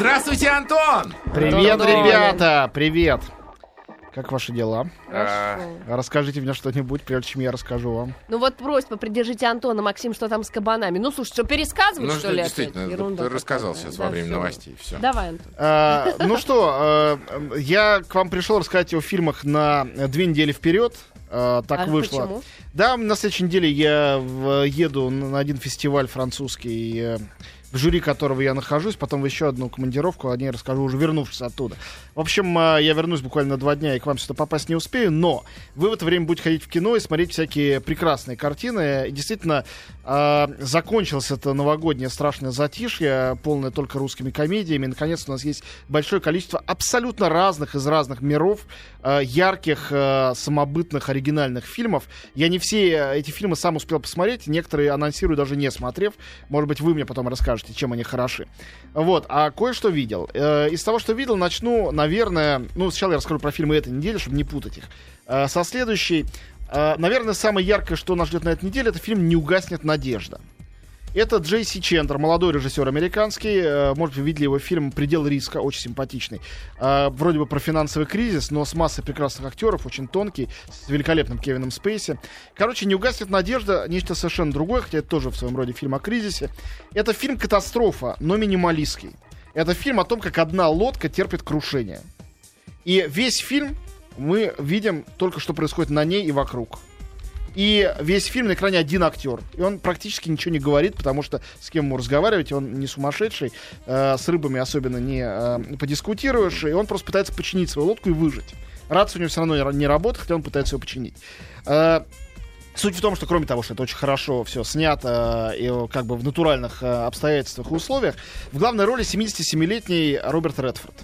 Здравствуйте, Антон! Привет, ребята! Привет! Как ваши дела? Хорошо. Расскажите мне что-нибудь, прежде чем я расскажу вам. Ну вот просьба, придержите Антона, Максим, что там с кабанами. Ну, слушай, что, пересказывать, Ну, что что, ли, действительно? Ерунда ты рассказал сейчас Да, во время всё. новостей. Все. Давай, Антон. А, ну что, э, я к вам пришел рассказать о фильмах на две недели вперед. А, так А вышло. почему? Да, на следующей неделе я еду на один фестиваль французский, э, в жюри которого я нахожусь, потом в еще одну командировку, о ней расскажу уже вернувшись оттуда. В общем, э, я вернусь буквально два дня и к вам сюда попасть не успею, но вы в это время будете ходить в кино и смотреть всякие прекрасные картины. И действительно, э, закончилось это новогоднее страшное затишье, полное только русскими комедиями. Наконец у нас есть большое количество абсолютно разных из разных миров, э, ярких, самобытных, оригинальных фильмов. Я не все эти фильмы сам успел посмотреть, некоторые анонсирую даже не смотрев. Может быть, вы мне потом расскажете, чем они хороши. Вот, а кое-что видел. Э, Из того, что видел, начну, наверное... Ну, сначала я расскажу про фильмы этой недели, чтобы не путать их. Э, Со следующей... э, Наверное, самое яркое, что нас ждет на этой неделе, это фильм «Не угаснет надежда». Это Джейси Чендер, молодой режиссер американский. Э, Может, вы видели его фильм «Предел риска», очень симпатичный. Э, Вроде бы про финансовый кризис, но с массой прекрасных актеров, очень тонкий, с великолепным Кевином Спейси. Короче, «Не угаснет надежда» — нечто совершенно другое, хотя это тоже в своем роде фильм о кризисе. Это фильм «Катастрофа», но минималистский. Это фильм о том, как одна лодка терпит крушение. И весь фильм мы видим только, что происходит на ней и вокруг. И весь фильм на экране один актер. И он практически ничего не говорит, потому что с кем ему разговаривать, он не сумасшедший, э, с рыбами особенно не э, подискутируешь, и он просто пытается починить свою лодку и выжить. Рация у него все равно не ра- не работает, хотя он пытается ее починить. Э, Суть в том, что кроме того, что это очень хорошо все снято э, и как бы в натуральных э, обстоятельствах и условиях, в главной роли 77-летний Роберт Редфорд.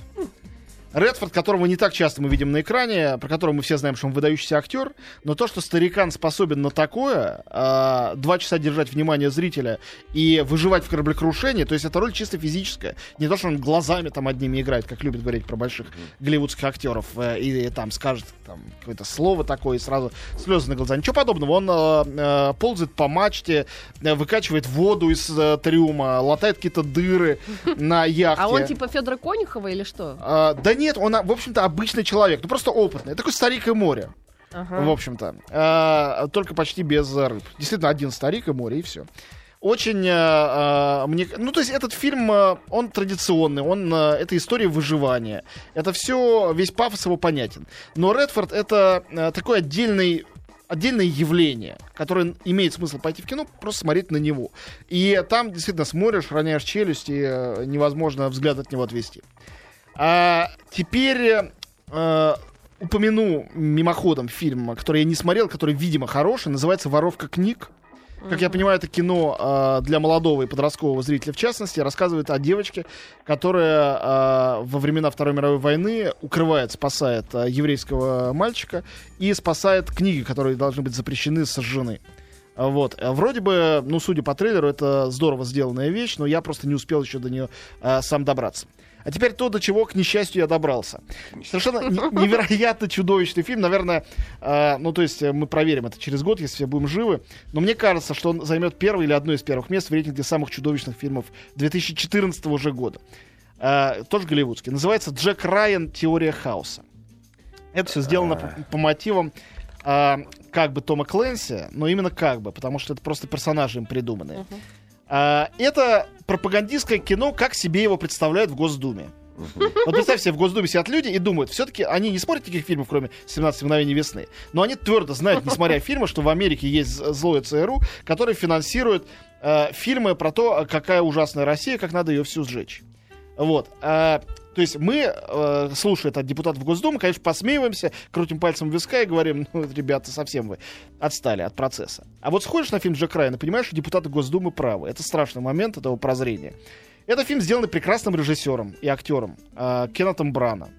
Редфорд, которого не так часто мы видим на экране, про которого мы все знаем, что он выдающийся актер, но то, что старикан способен на такое, а, два часа держать внимание зрителя и выживать в кораблекрушении, то есть это роль чисто физическая. Не то, что он глазами там одними играет, как любят говорить про больших голливудских актеров, э, и, там скажет там какое-то слово такое, и сразу слезы на глаза. Ничего подобного. Он э, э, ползает по мачте, э, выкачивает воду из э, трюма, латает какие-то дыры на яхте. А он типа Федора Конюхова или что? А, да нет, он, а, в общем-то, обычный человек, ну просто опытный. Такой старик и море, Ага. в общем-то. А, только почти без э, рыб. Действительно, один старик и море, и все. Очень, а, мне, ну то есть этот фильм, а, он традиционный, он, это история выживания. Это все, весь пафос его понятен. Но Редфорд это такой отдельный отдельное явление, которое имеет смысл пойти в кино, просто смотреть на него. И там действительно смотришь, роняешь челюсть, и э, невозможно взгляд от него отвести. А теперь э, упомяну мимоходом фильм, который я не смотрел, который, видимо, хороший, называется «Воровка книг». Как я понимаю, это кино э, для молодого и подросткового зрителя, в частности, рассказывает о девочке, которая э, во времена Второй мировой войны укрывает, спасает э, еврейского мальчика и спасает книги, которые должны быть запрещены, сожжены. Вот. А Вроде бы, ну, судя по трейлеру, это здорово сделанная вещь, но я просто не успел еще до нее а, сам добраться. А теперь то, до чего, к несчастью, я добрался. Совершенно не- невероятно чудовищный фильм. Наверное, а, ну, то есть э, мы проверим это через год, если все будем живы. Но мне кажется, что он займет первое или одно из первых мест в рейтинге самых чудовищных фильмов 2014 уже года. А, тоже голливудский. Называется «Джек Райан. Теория хаоса». Это все сделано по, по мотивам а, как бы Тома Клэнси, но именно как бы, потому что это просто персонажи им придуманные. А, это пропагандистское кино, как себе его представляют в Госдуме. Вот представь себе, в Госдуме сидят люди и думают, все-таки они не смотрят таких фильмов, кроме «17 мгновений весны», но они твердо знают, несмотря фильмы, что в Америке есть злое ЦРУ, которое финансирует э, фильмы про то, какая ужасная Россия, как надо ее всю сжечь. Вот. А, то есть мы, э, слушая этот депутат в Госдуму, конечно, посмеиваемся, крутим пальцем в виска и говорим, ну, ребята, совсем вы отстали от процесса. А вот сходишь на фильм Джек Райан и понимаешь, что депутаты Госдумы правы. Это страшный момент этого прозрения. Это фильм, сделанный прекрасным режиссером и актером э, Кеннетом Брана.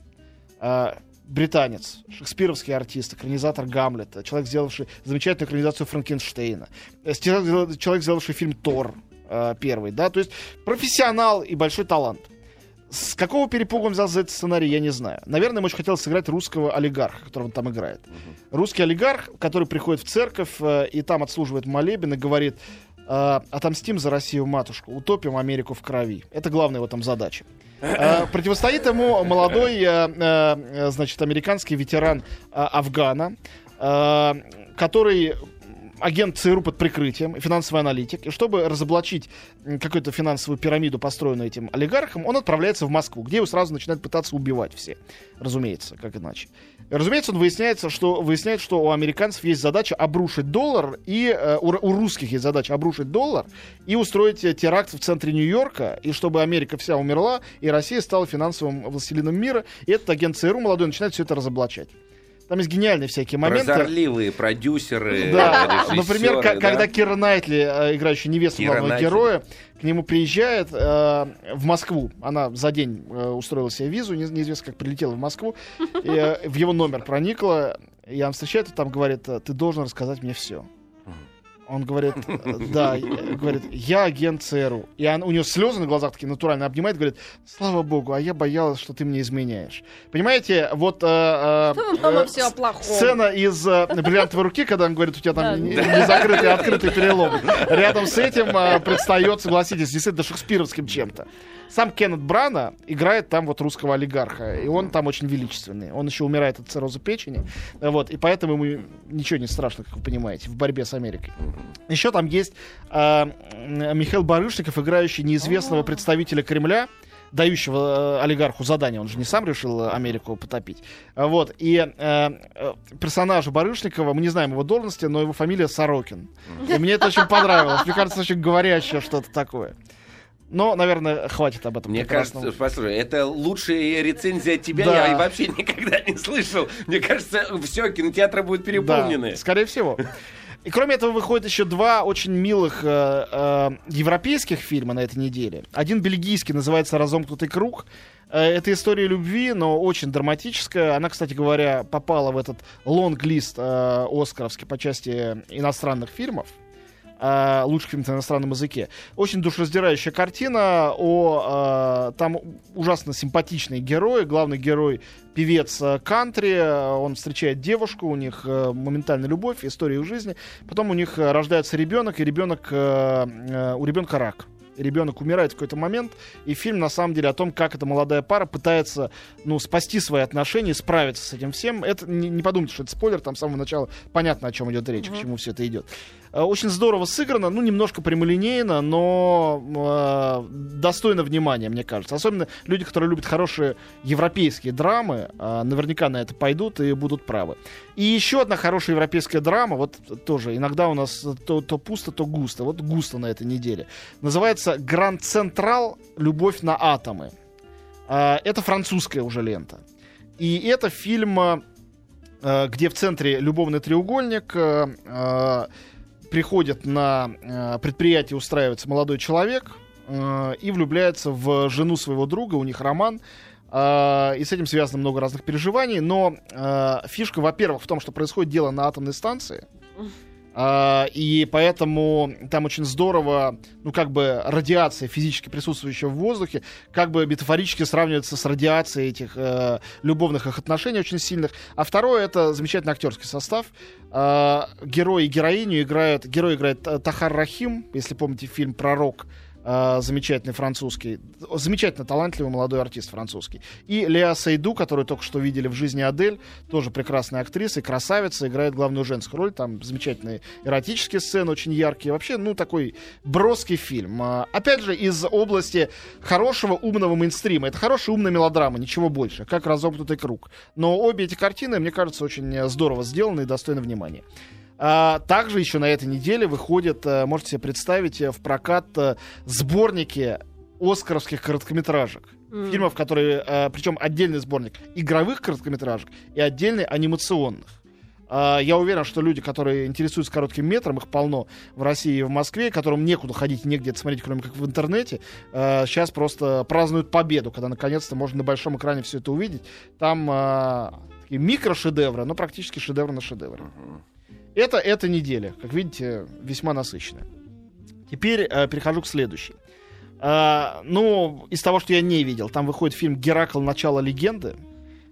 Э, британец, шекспировский артист, экранизатор Гамлета, человек, сделавший замечательную экранизацию Франкенштейна, э, стел- человек, сделавший фильм Тор э, первый, да, то есть профессионал и большой талант. С какого перепуга он взял за этот сценарий, я не знаю. Наверное, ему очень хотелось сыграть русского олигарха, которого он там играет. Русский олигарх, который приходит в церковь э, и там отслуживает молебен и говорит, э, «Отомстим за Россию матушку, утопим Америку в крови». Это главная его там задача. Э, Противостоит ему молодой, э, э, значит, американский ветеран э, Афгана, э, который агент ЦРУ под прикрытием, финансовый аналитик, и чтобы разоблачить какую-то финансовую пирамиду, построенную этим олигархом, он отправляется в Москву, где его сразу начинают пытаться убивать все, разумеется, как иначе. Разумеется, он выясняется, что, выясняет, что у американцев есть задача обрушить доллар, и э, у, у русских есть задача обрушить доллар и устроить э, теракт в центре Нью-Йорка, и чтобы Америка вся умерла, и Россия стала финансовым властелином мира, и этот агент ЦРУ молодой начинает все это разоблачать. Там есть гениальные всякие моменты. Прозорливые продюсеры, Да, режиссеры, например, да? когда Кира Найтли, э, играющая невесту Кира главного Найтли. героя, к нему приезжает э, в Москву. Она за день э, устроила себе визу, не- неизвестно как прилетела в Москву, и, э, в его номер проникла. Я встречает, и там говорит, ты должен рассказать мне все. Он говорит, да, говорит, я агент ЦРУ. И он- у него слезы на глазах такие натурально обнимает, говорит, слава богу, а я боялась, что ты мне изменяешь. Понимаете, вот... э, э, э. Сцена из э, «Бриллиантовой руки», когда он говорит, у тебя там не, не закрытый, а открытый перелом. Рядом с этим э, предстает, согласитесь, действительно шекспировским чем-то. Сам Кеннет Брана играет там вот русского олигарха, и он там очень величественный. Он еще умирает от цирроза печени, вот, и поэтому ему ничего не страшно, как вы понимаете, в борьбе с Америкой. Еще там есть э, Михаил Барышников, играющий неизвестного представителя Кремля, дающего э, олигарху задание, он же не сам решил э, Америку потопить. А Вот, и э, э, персонажа Барышникова, мы не знаем его должности, но его фамилия Сорокин. И мне это очень понравилось. Мне кажется, очень говорящее что-то такое. Но, наверное, хватит об этом Мне прекрасном. кажется, послушай, это лучшая рецензия от тебя Да. я вообще никогда не слышал. Мне кажется, все, кинотеатры будут переполнены. Да, скорее всего. И кроме этого выходит еще два очень милых э, э, европейских фильма на этой неделе. Один бельгийский называется «Разомкнутый круг». Э, это история любви, но очень драматическая. Она, кстати говоря, попала в этот лонг-лист э, оскаровский по части иностранных фильмов э, лучших фильмов на иностранном языке. Очень душераздирающая картина о... э, там ужасно симпатичные герои. Главный герой певец э, кантри. э, Он встречает девушку, у них э, моментальная любовь, история их жизни. Потом у них рождается ребенок, и ребенок, у ребенка рак. Ребенок умирает в какой-то момент, и фильм на самом деле о том, как эта молодая пара пытается ну, спасти свои отношения, справиться с этим всем. Это не, не подумайте, что это спойлер, там с самого начала понятно, о чем идет речь, к чему все это идет. Э, Очень здорово сыграно, ну, немножко прямолинейно, но э, достойно внимания, мне кажется. Особенно люди, которые любят хорошие европейские драмы, э, наверняка на это пойдут и будут правы. И еще одна хорошая европейская драма, вот тоже иногда у нас то, то пусто, то густо. Вот густо на этой неделе. Называется «Гранд Централ. Любовь на атомы». Э, это французская уже лента. И это фильм, э, где в центре любовный треугольник, э, приходит на э, предприятие, устраивается молодой человек э, и влюбляется в жену своего друга, у них роман. э, и с этим связано много разных переживаний. Но фишка, во-первых, в том, что происходит дело на атомной станции. А, и поэтому там очень здорово, ну, как бы радиация физически присутствующая в воздухе, как бы метафорически сравнивается с радиацией этих э, любовных их отношений очень сильных. А второе, это замечательный актерский состав. А, герой и героиню играют, герой играет э, Тахар Рахим, если помните фильм «Пророк», э, замечательный французский, замечательно талантливый молодой артист французский. И Леа Сейду, которую только что видели в жизни Адель, тоже прекрасная актриса и красавица, играет главную женскую роль. Там замечательные эротические сцены, очень яркие. Вообще, ну, такой броский фильм. А, Опять же, из области хорошего, умного мейнстрима. Это хорошая, умная мелодрама, ничего больше, как разомкнутый круг. Но обе эти картины, мне кажется, очень э, здорово сделаны и достойны внимания. А, также еще на этой неделе выходят, э, можете себе представить, э, в прокат э, сборники оскаровских короткометражек. М. Фильмов, которые, причем отдельный сборник игровых короткометражек и отдельный анимационных. А, Я уверен, что люди, которые интересуются коротким метром, их полно в России и в Москве, которым некуда ходить негде это смотреть, кроме как в интернете, сейчас просто празднуют победу, когда наконец-то можно на большом экране все это увидеть. Там а, такие микрошедевры, но практически шедевр на шедевре. Это эта неделя, как видите, весьма насыщенная. Теперь э, перехожу к следующей. А, ну, из того, что я не видел, там выходит фильм «Геракл. Начало легенды».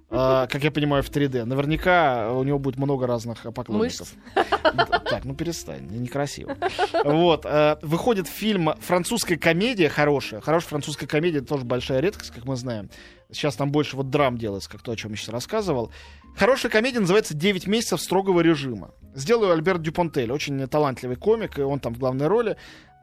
а, как я понимаю, в 3D. Наверняка у него будет много разных поклонников. Мышц. Так, ну перестань, некрасиво. Вот, э, выходит фильм «Французская комедия» хорошая. Хорошая французская комедия, это тоже большая редкость, как мы знаем. Сейчас там больше вот драм делается, как то, о чем я сейчас рассказывал. Хорошая комедия называется «9 месяцев строгого режима». Сделал Альберт Дюпонтель, очень талантливый комик, и он там в главной роли.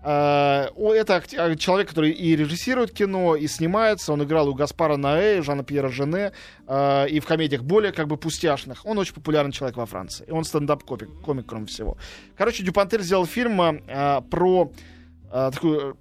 О, Это а, человек, который и режиссирует кино, и снимается. Он играл у Гаспара Наэ, Жана Пьера Жене, а, и в комедиях более как бы пустяшных. Он очень популярный человек во Франции. И он стендап-комик, комик, кроме всего. Короче, Дюпонтель сделал фильм про такую...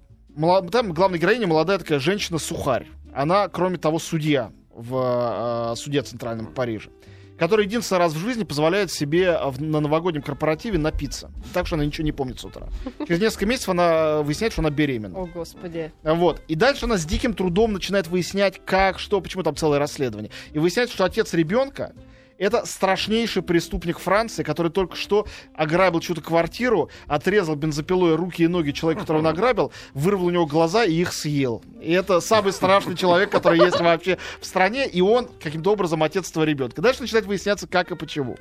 Там главная героиня молодая такая женщина-сухарь. Она, кроме того, судья в а, суде центральном Париже который единственный раз в жизни позволяет себе в- на новогоднем корпоративе напиться. Так что она ничего не помнит с утра. Через несколько месяцев она выясняет, что она беременна. О, господи. Вот. И дальше она с диким трудом начинает выяснять, как, что, почему там целое расследование. И выясняется, что отец ребенка это страшнейший преступник Франции, который только что ограбил чью-то квартиру, отрезал бензопилой руки и ноги человека, которого он ограбил, вырвал у него глаза и их съел. И это самый страшный человек, который есть вообще в стране, и он каким-то образом отец этого ребенка. Дальше начинает выясняться, как и почему.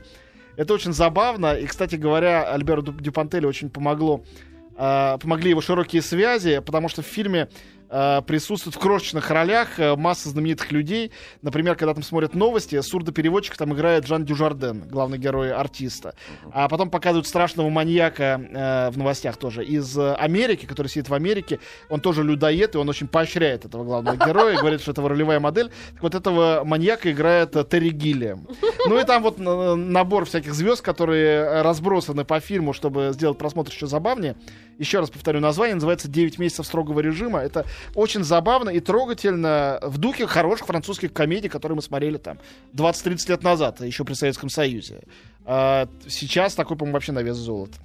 Это очень забавно, и, кстати говоря, Альберу Дю- Дюпантелю очень помогло э, помогли его широкие связи, потому что в фильме присутствует в крошечных ролях э, масса знаменитых людей. Например, когда там смотрят новости, сурдопереводчик там играет Жан Дюжарден, главный герой артиста. А потом показывают страшного маньяка э, в новостях тоже из э, Америки, который сидит в Америке. Он тоже людоед, и он очень поощряет этого главного героя, говорит, что это ролевая модель. Так вот этого маньяка играет э, Терри Гиллиам. Ну и там вот э, набор всяких звезд, которые э, разбросаны по фильму, чтобы сделать просмотр еще забавнее. Еще раз повторю название, называется «9 месяцев строгого режима». Это очень забавно и трогательно в духе хороших французских комедий, которые мы смотрели там 20-30 лет назад, еще при Советском Союзе. А, сейчас такой, по-моему, вообще на вес золота.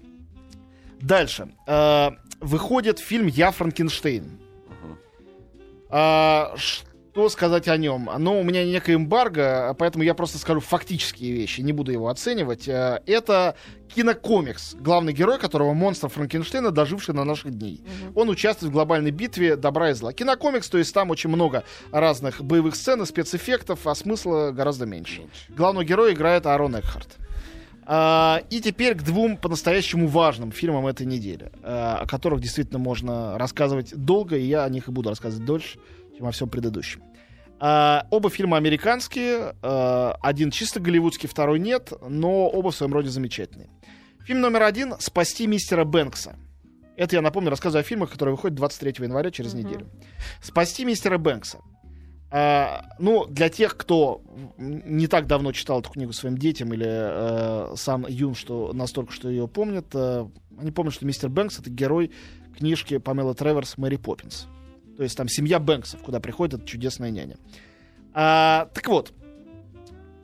Дальше. А, выходит фильм «Я Франкенштейн». А, что сказать о нем? Ну, у меня некое эмбарго, поэтому я просто скажу фактические вещи, не буду его оценивать. А, Это кинокомикс, главный герой которого монстр Франкенштейна, доживший на наших дней. Он участвует в глобальной битве добра и зла. Кинокомикс, то есть там очень много разных боевых сцен и спецэффектов, а смысла гораздо меньше. Главного героя играет Аарон Экхарт. А, и теперь к двум по-настоящему важным фильмам этой недели, а, о которых действительно можно рассказывать долго, и я о них и буду рассказывать дольше, чем о всем предыдущем. А, оба фильма американские, а, один чисто голливудский, второй нет, но оба в своем роде замечательные. Фильм номер один «Спасти мистера Бэнкса». Это, я напомню, рассказываю о фильмах, которые выходят 23 января через Мгм. неделю. «Спасти мистера Бэнкса». А, ну, для тех, кто не так давно читал эту книгу своим детям или э, сам Юн, что настолько, что ее помнят, э, они помнят, что мистер Бэнкс — это герой книжки Памела Треверс «Мэри Поппинс». То есть там семья Бэнксов, куда приходит эта чудесная няня. А, так вот,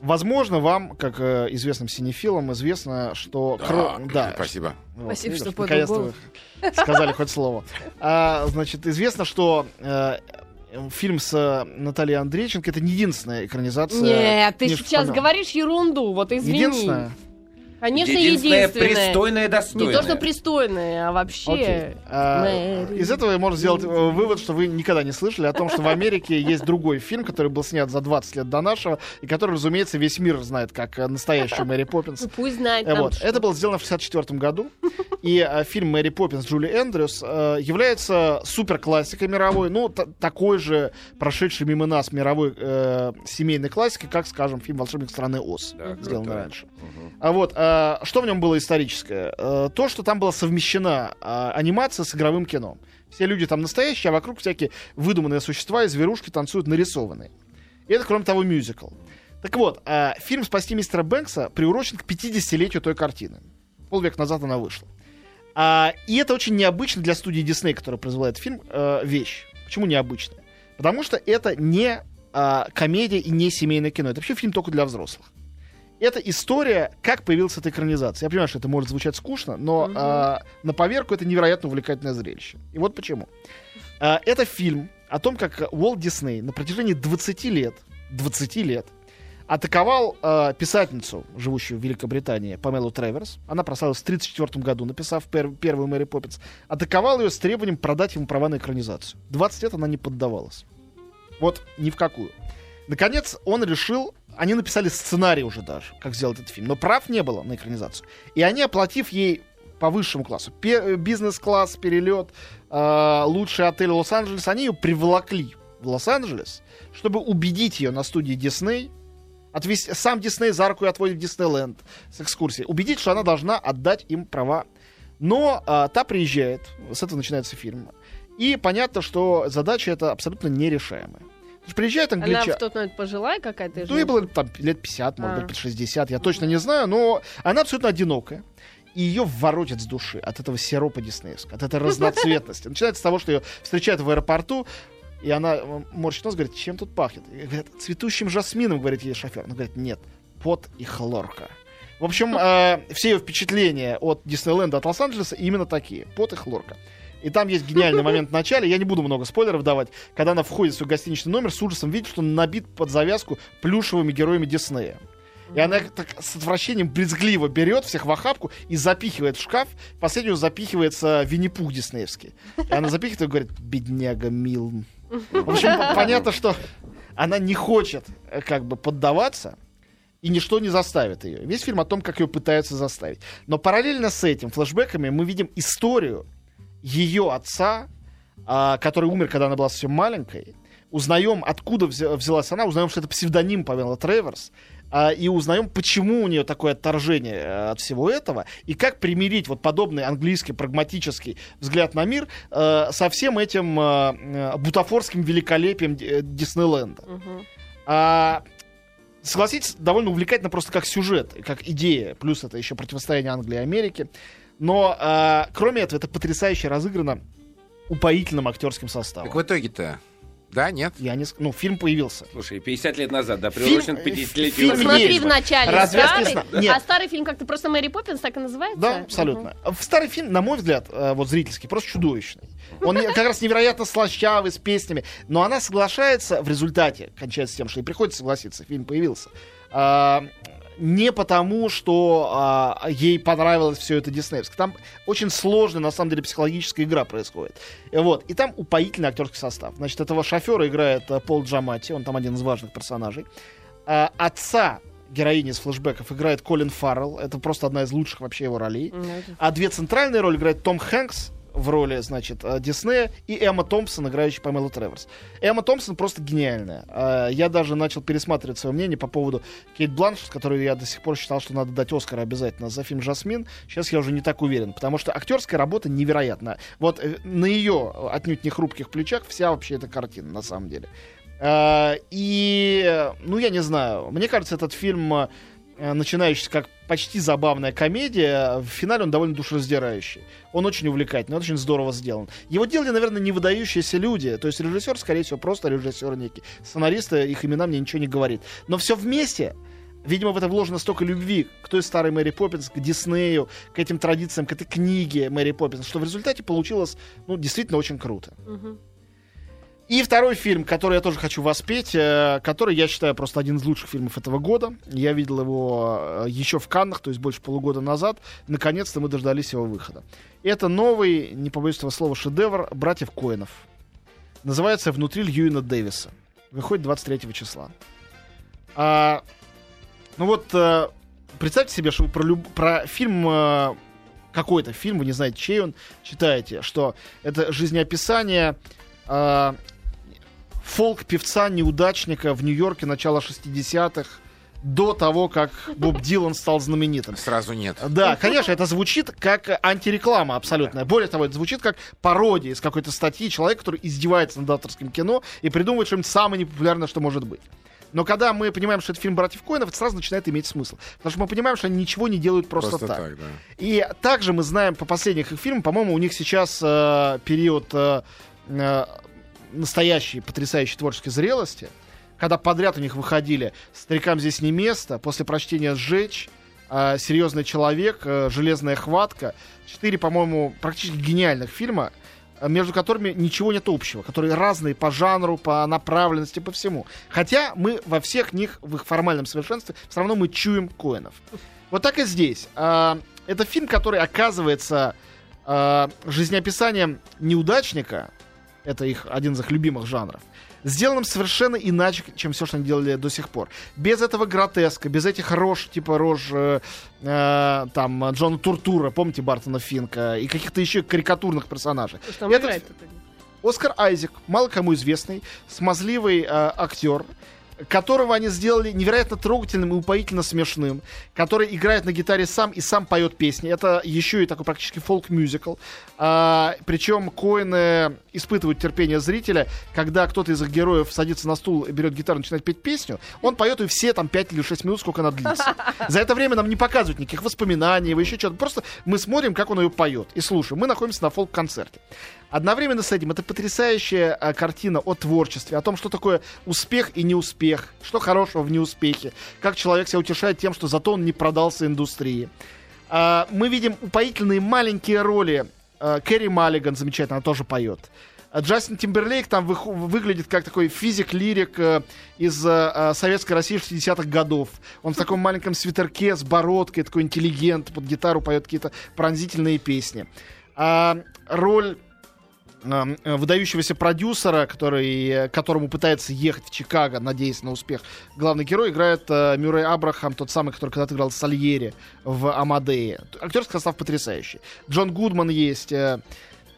возможно, вам, как э, известным синефилам, известно, что... Да, кро- да, спасибо. вот, Спасибо, видишь, что вы сказали хоть слово. А, значит, известно, что э, фильм с э, Натальей Андрейченко это не единственная экранизация. Нет, ты сейчас Памела. говоришь ерунду, вот извини. Единственная? Конечно, Единственное единственное. пристойное Не достойное. то, что пристойное, а вообще... Окей. А, Мэри. из этого можно сделать э, вывод, что вы никогда не слышали о том, что в Америке есть другой фильм, который был снят за 20 лет до нашего, и который, разумеется, весь мир знает как э, настоящую Мэри Поппинс. Ну, пусть знает Э, Вот. Это было сделано в 1964 году. И фильм «Мэри Поппинс» Джули Эндрюс является суперклассикой мировой, ну, та- такой же прошедший мимо нас мировой э, семейной классикой, как, скажем, фильм «Волшебник страны Оз», Да, сделанный раньше. А вот, э, что в нем было историческое? Э, то, что там была совмещена э, анимация с игровым кино. Все люди там настоящие, а вокруг всякие выдуманные существа и зверушки танцуют нарисованные. И это, кроме того, мюзикл. Так вот, э, фильм «Спасти мистера Бэнкса» приурочен к 50-летию той картины. Полвека назад она вышла. А, и это очень необычно для студии Дисней, которая произвела этот фильм, э, вещь. Почему необычно? Потому что это не комедия и не семейное кино. Это вообще фильм только для взрослых. Это история, как появилась эта экранизация. Я понимаю, что это может звучать скучно, но Мгм. а, на поверку это невероятно увлекательное зрелище. И вот почему. А, это фильм о том, как Уолт Дисней на протяжении 20 лет, 20 лет, атаковал э, писательницу, живущую в Великобритании, Памелу Треверс. Она прославилась в 1934 году, написав пер- первую Мэри Поппинс. Атаковал ее с требованием продать ему права на экранизацию. 20 лет она не поддавалась. Вот ни в какую. Наконец, он решил они написали сценарий уже даже, как сделать этот фильм, но прав не было на экранизацию. И они, оплатив ей по высшему классу, пе- бизнес-класс, перелет, э, лучший отель Лос-Анджелес, они ее приволокли в Лос-Анджелес, чтобы убедить ее на студии Дисней, отвести, сам Дисней за руку и отводит в Диснейленд с экскурсией, убедить, что она должна отдать им права. Но а, та приезжает, с этого начинается фильм, и понятно, что задача эта абсолютно нерешаемая. Приезжает Она англичан... в тот момент пожилая какая-то? Ну, ей было там лет 50, может А. быть, 60, я точно не знаю, но она абсолютно одинокая. И ее воротит с души от этого сиропа диснеевского, от этой разноцветности. Начинается с того, что ее встречают в аэропорту, и она м, морщит нос, говорит, чем тут пахнет? И говорят, цветущим жасмином, говорит ей шофер. Она говорит, нет, пот и хлорка. В общем, э, все ее впечатления от Диснейленда, от Лос-Анджелеса именно такие. Пот и хлорка. И там есть гениальный момент в начале, я не буду много спойлеров давать, когда она входит в свой гостиничный номер, с ужасом видит, что он набит под завязку плюшевыми героями Диснея. И она так с отвращением брезгливо берет всех в охапку и запихивает в шкаф. Последнюю запихивается Винни-Пух диснеевский. И она запихивает и говорит, бедняга Милн. В общем, по- понятно, что она не хочет э, как бы поддаваться, и ничто не заставит ее. Весь фильм о том, как ее пытаются заставить. Но параллельно с этим флешбеками мы видим историю ее отца, а, который умер, когда она была совсем маленькой. Узнаем, откуда взя- взялась она, узнаем, что это псевдоним Памела Треверс, а, и узнаем, почему у нее такое отторжение э, от всего этого, и как примирить вот подобный английский прагматический взгляд на мир э, со всем этим э, бутафорским великолепием Ди- Диснейленда. А, согласитесь, довольно увлекательно просто как сюжет, как идея. Плюс это еще противостояние Англии и Америки. Но а, кроме этого, это потрясающе разыграно упоительным актерским составом. Так в итоге-то, да, нет? Я не, ск- ну, фильм появился. Слушай, 50 лет назад, да, Фильм- приурочен к э, 50-летию. фильм России. Смотри в начале Развязки старый, сна- Нет. а старый фильм как-то просто Мэри Поппинс так и называется? Да, абсолютно. В старый фильм, на мой взгляд, э, вот зрительский, просто чудовищный. Он как раз невероятно слащавый, с песнями. Но она соглашается в результате, кончается тем, что ей приходится согласиться, фильм появился. А, не потому, что а, ей понравилось все это диснеевское. Там очень сложная, на самом деле, психологическая игра происходит. Вот. И там упоительный актерский состав. Значит, этого шофера играет э, Пол Джамати, он там один из важных персонажей. А, отца героини из флешбеков играет Колин Фаррелл. Это просто одна из лучших вообще его ролей. Мгм. А две центральные роли играет Том Хэнкс в роли, значит, э, Диснея, и Эмма Томпсон, играющая Памела Треворс. Эмма Томпсон просто гениальная. Э, Я даже начал пересматривать свое мнение по поводу Кейт Бланшет, которую я до сих пор считал, что надо дать Оскар обязательно за фильм «Жасмин». Сейчас я уже не так уверен, потому что актерская работа невероятна. Вот э, на ее отнюдь не хрупких плечах вся вообще эта картина, на самом деле. И, ну, я не знаю, мне кажется, этот фильм начинающийся как почти забавная комедия, в финале он довольно душераздирающий. Он очень увлекательный, он очень здорово сделан. Его делали, наверное, не выдающиеся люди. То есть режиссер, скорее всего, просто режиссер некий. Сценаристы, их имена мне ничего не говорит. Но все вместе Видимо, в это вложено столько любви к той старой Мэри Поппинс, к Диснею, к этим традициям, к этой книге Мэри Поппинс, что в результате получилось, ну, действительно очень круто. Мгм. И второй фильм, который я тоже хочу воспеть, э, который я считаю просто один из лучших фильмов этого года. Я видел его э, еще в Каннах, то есть больше полугода назад. Наконец-то мы дождались его выхода. Это новый, не побоюсь этого слова, шедевр братьев Коинов. Называется «Внутри Льюина Дэвиса». Выходит 23 числа. А, ну вот, э, представьте себе, что вы про, люб- про фильм какой-то фильм, вы не знаете, чей он, читаете, что это жизнеописание э, фолк-певца-неудачника в Нью-Йорке начала 60-х, до того, как Боб Дилан стал знаменитым. Сразу нет. Да, конечно, это звучит как антиреклама абсолютная. Более того, это звучит как пародия из какой-то статьи человека, который издевается над авторским кино и придумывает что-нибудь самое непопулярное, что может быть. Но когда мы понимаем, что это фильм братьев Коинов, это сразу начинает иметь смысл. Потому что мы понимаем, что они ничего не делают просто, Просто так. так, да. И также мы знаем по последних их фильмам, по-моему, у них сейчас э, период э, э, настоящей потрясающей творческой зрелости, когда подряд у них выходили «Старикам здесь не место», после прочтения «Сжечь», э, «Серьезный человек», э, «Железная хватка». Четыре, по-моему, практически гениальных фильма, между которыми ничего нет общего, которые разные по жанру, по направленности, по всему. Хотя мы во всех них, в их формальном совершенстве, все равно мы чуем Коинов. Вот так и здесь. А, Это фильм, который оказывается а, жизнеописанием неудачника, это их один из их любимых жанров, сделанным совершенно иначе, чем все, что они делали до сих пор. Без этого гротеска, без этих рож, типа рож э, э, там Джона Туртура, помните Бартона Финка, и каких-то еще карикатурных персонажей. Что Этот? Оскар Айзек, мало кому известный, смазливый э, актер, которого они сделали невероятно трогательным и упоительно смешным, который играет на гитаре сам и сам поет песни. Это еще и такой практически фолк-мюзикл. А, причем Коины испытывают терпение зрителя, когда кто-то из их героев садится на стул и берет гитару начинает петь песню, он поет ее все там 5 или 6 минут, сколько она длится. За это время нам не показывают никаких воспоминаний, его еще что-то. Просто мы смотрим, как он ее поет и слушаем. Мы находимся на фолк-концерте. Одновременно с этим это потрясающая а, картина о творчестве, о том, что такое успех и неуспех, что хорошего в неуспехе, как человек себя утешает тем, что зато он не продался индустрии. А, мы видим упоительные маленькие роли. А, Кэрри Маллиган замечательно, она тоже поет. Джастин Тимберлейк там вых- выглядит как такой физик-лирик э, из э, э, советской России 60-х годов. Он в таком маленьком свитерке с бородкой, такой интеллигент, под гитару поет какие-то пронзительные песни. А, роль выдающегося продюсера, который, э, которому пытается ехать в Чикаго, надеясь на успех. Главный герой играет э, Мюррей Абрахам, тот самый, который когда-то играл Сальери в Амадее. Актерский состав потрясающий. Джон Гудман есть. э,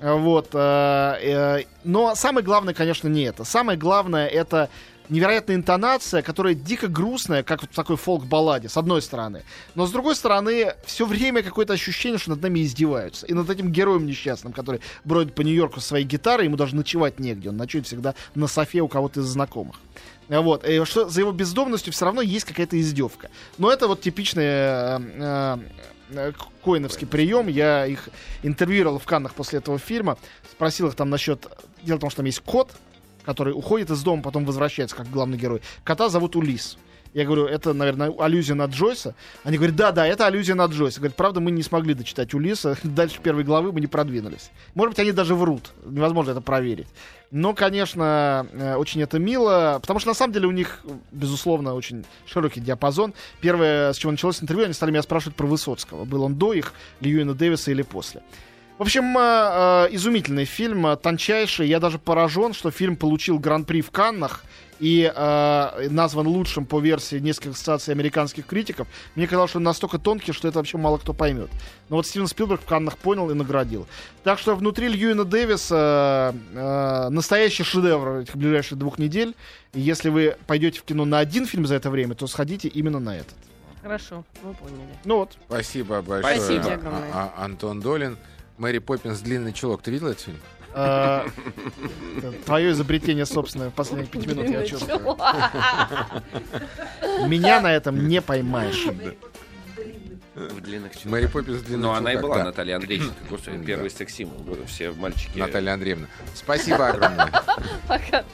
э, вот. э, э, но самое главное, конечно, не это. Самое главное это невероятная интонация, которая дико грустная, как вот в такой фолк-балладе, с одной стороны. Но с другой стороны, все время какое-то ощущение, что над нами издеваются. И над этим героем несчастным, который бродит по Нью-Йорку со своей гитарой, ему даже ночевать негде. Он ночует всегда на софе у кого-то из знакомых. Вот. И что за его бездомностью все равно есть какая-то издевка. Но это вот типичный э, э, э, коиновский прием. Я их интервьюировал в Каннах после этого фильма. Спросил их там насчет... Дело в том, что там есть кот, который уходит из дома, потом возвращается, как главный герой. Кота зовут Улис. Я говорю, это, наверное, аллюзия на Джойса. Они говорят, да, да, это аллюзия на Джойса. Говорят, правда, мы не смогли дочитать Улиса. Дальше первой главы мы не продвинулись. Может быть, они даже врут. Невозможно это проверить. Но, конечно, э, очень это мило, потому что на самом деле у них, безусловно, очень широкий диапазон. Первое, с чего началось интервью, они стали меня спрашивать про Высоцкого. Был он до их, Льюина Дэвиса или после. В общем, э, э, изумительный фильм, э, тончайший. Я даже поражен, что фильм получил гран-при в Каннах и э, назван лучшим по версии нескольких ассоциаций американских критиков. Мне казалось, что он настолько тонкий, что это вообще мало кто поймет. Но вот Стивен Спилберг в Каннах понял и наградил. Так что внутри Льюина Дэвиса э, настоящий шедевр этих ближайших двух недель. И если вы пойдете в кино на один фильм за это время, то сходите именно на этот. Хорошо, мы поняли. Ну вот. Спасибо большое, Спасибо. А- огромное. а- Антон Долин. Мэри Поппинс «Длинный чулок». Ты видел этот фильм? Это Твое изобретение собственное в последние пять минут я чувствую. Меня на этом не поймаешь. В длинных чулках. Мэри Поппинс «Длинный Ну, она и чулок», была да. Наталья Андреевна. Первый секс-символ. Все мальчики. Наталья Андреевна. Спасибо огромное. Пока.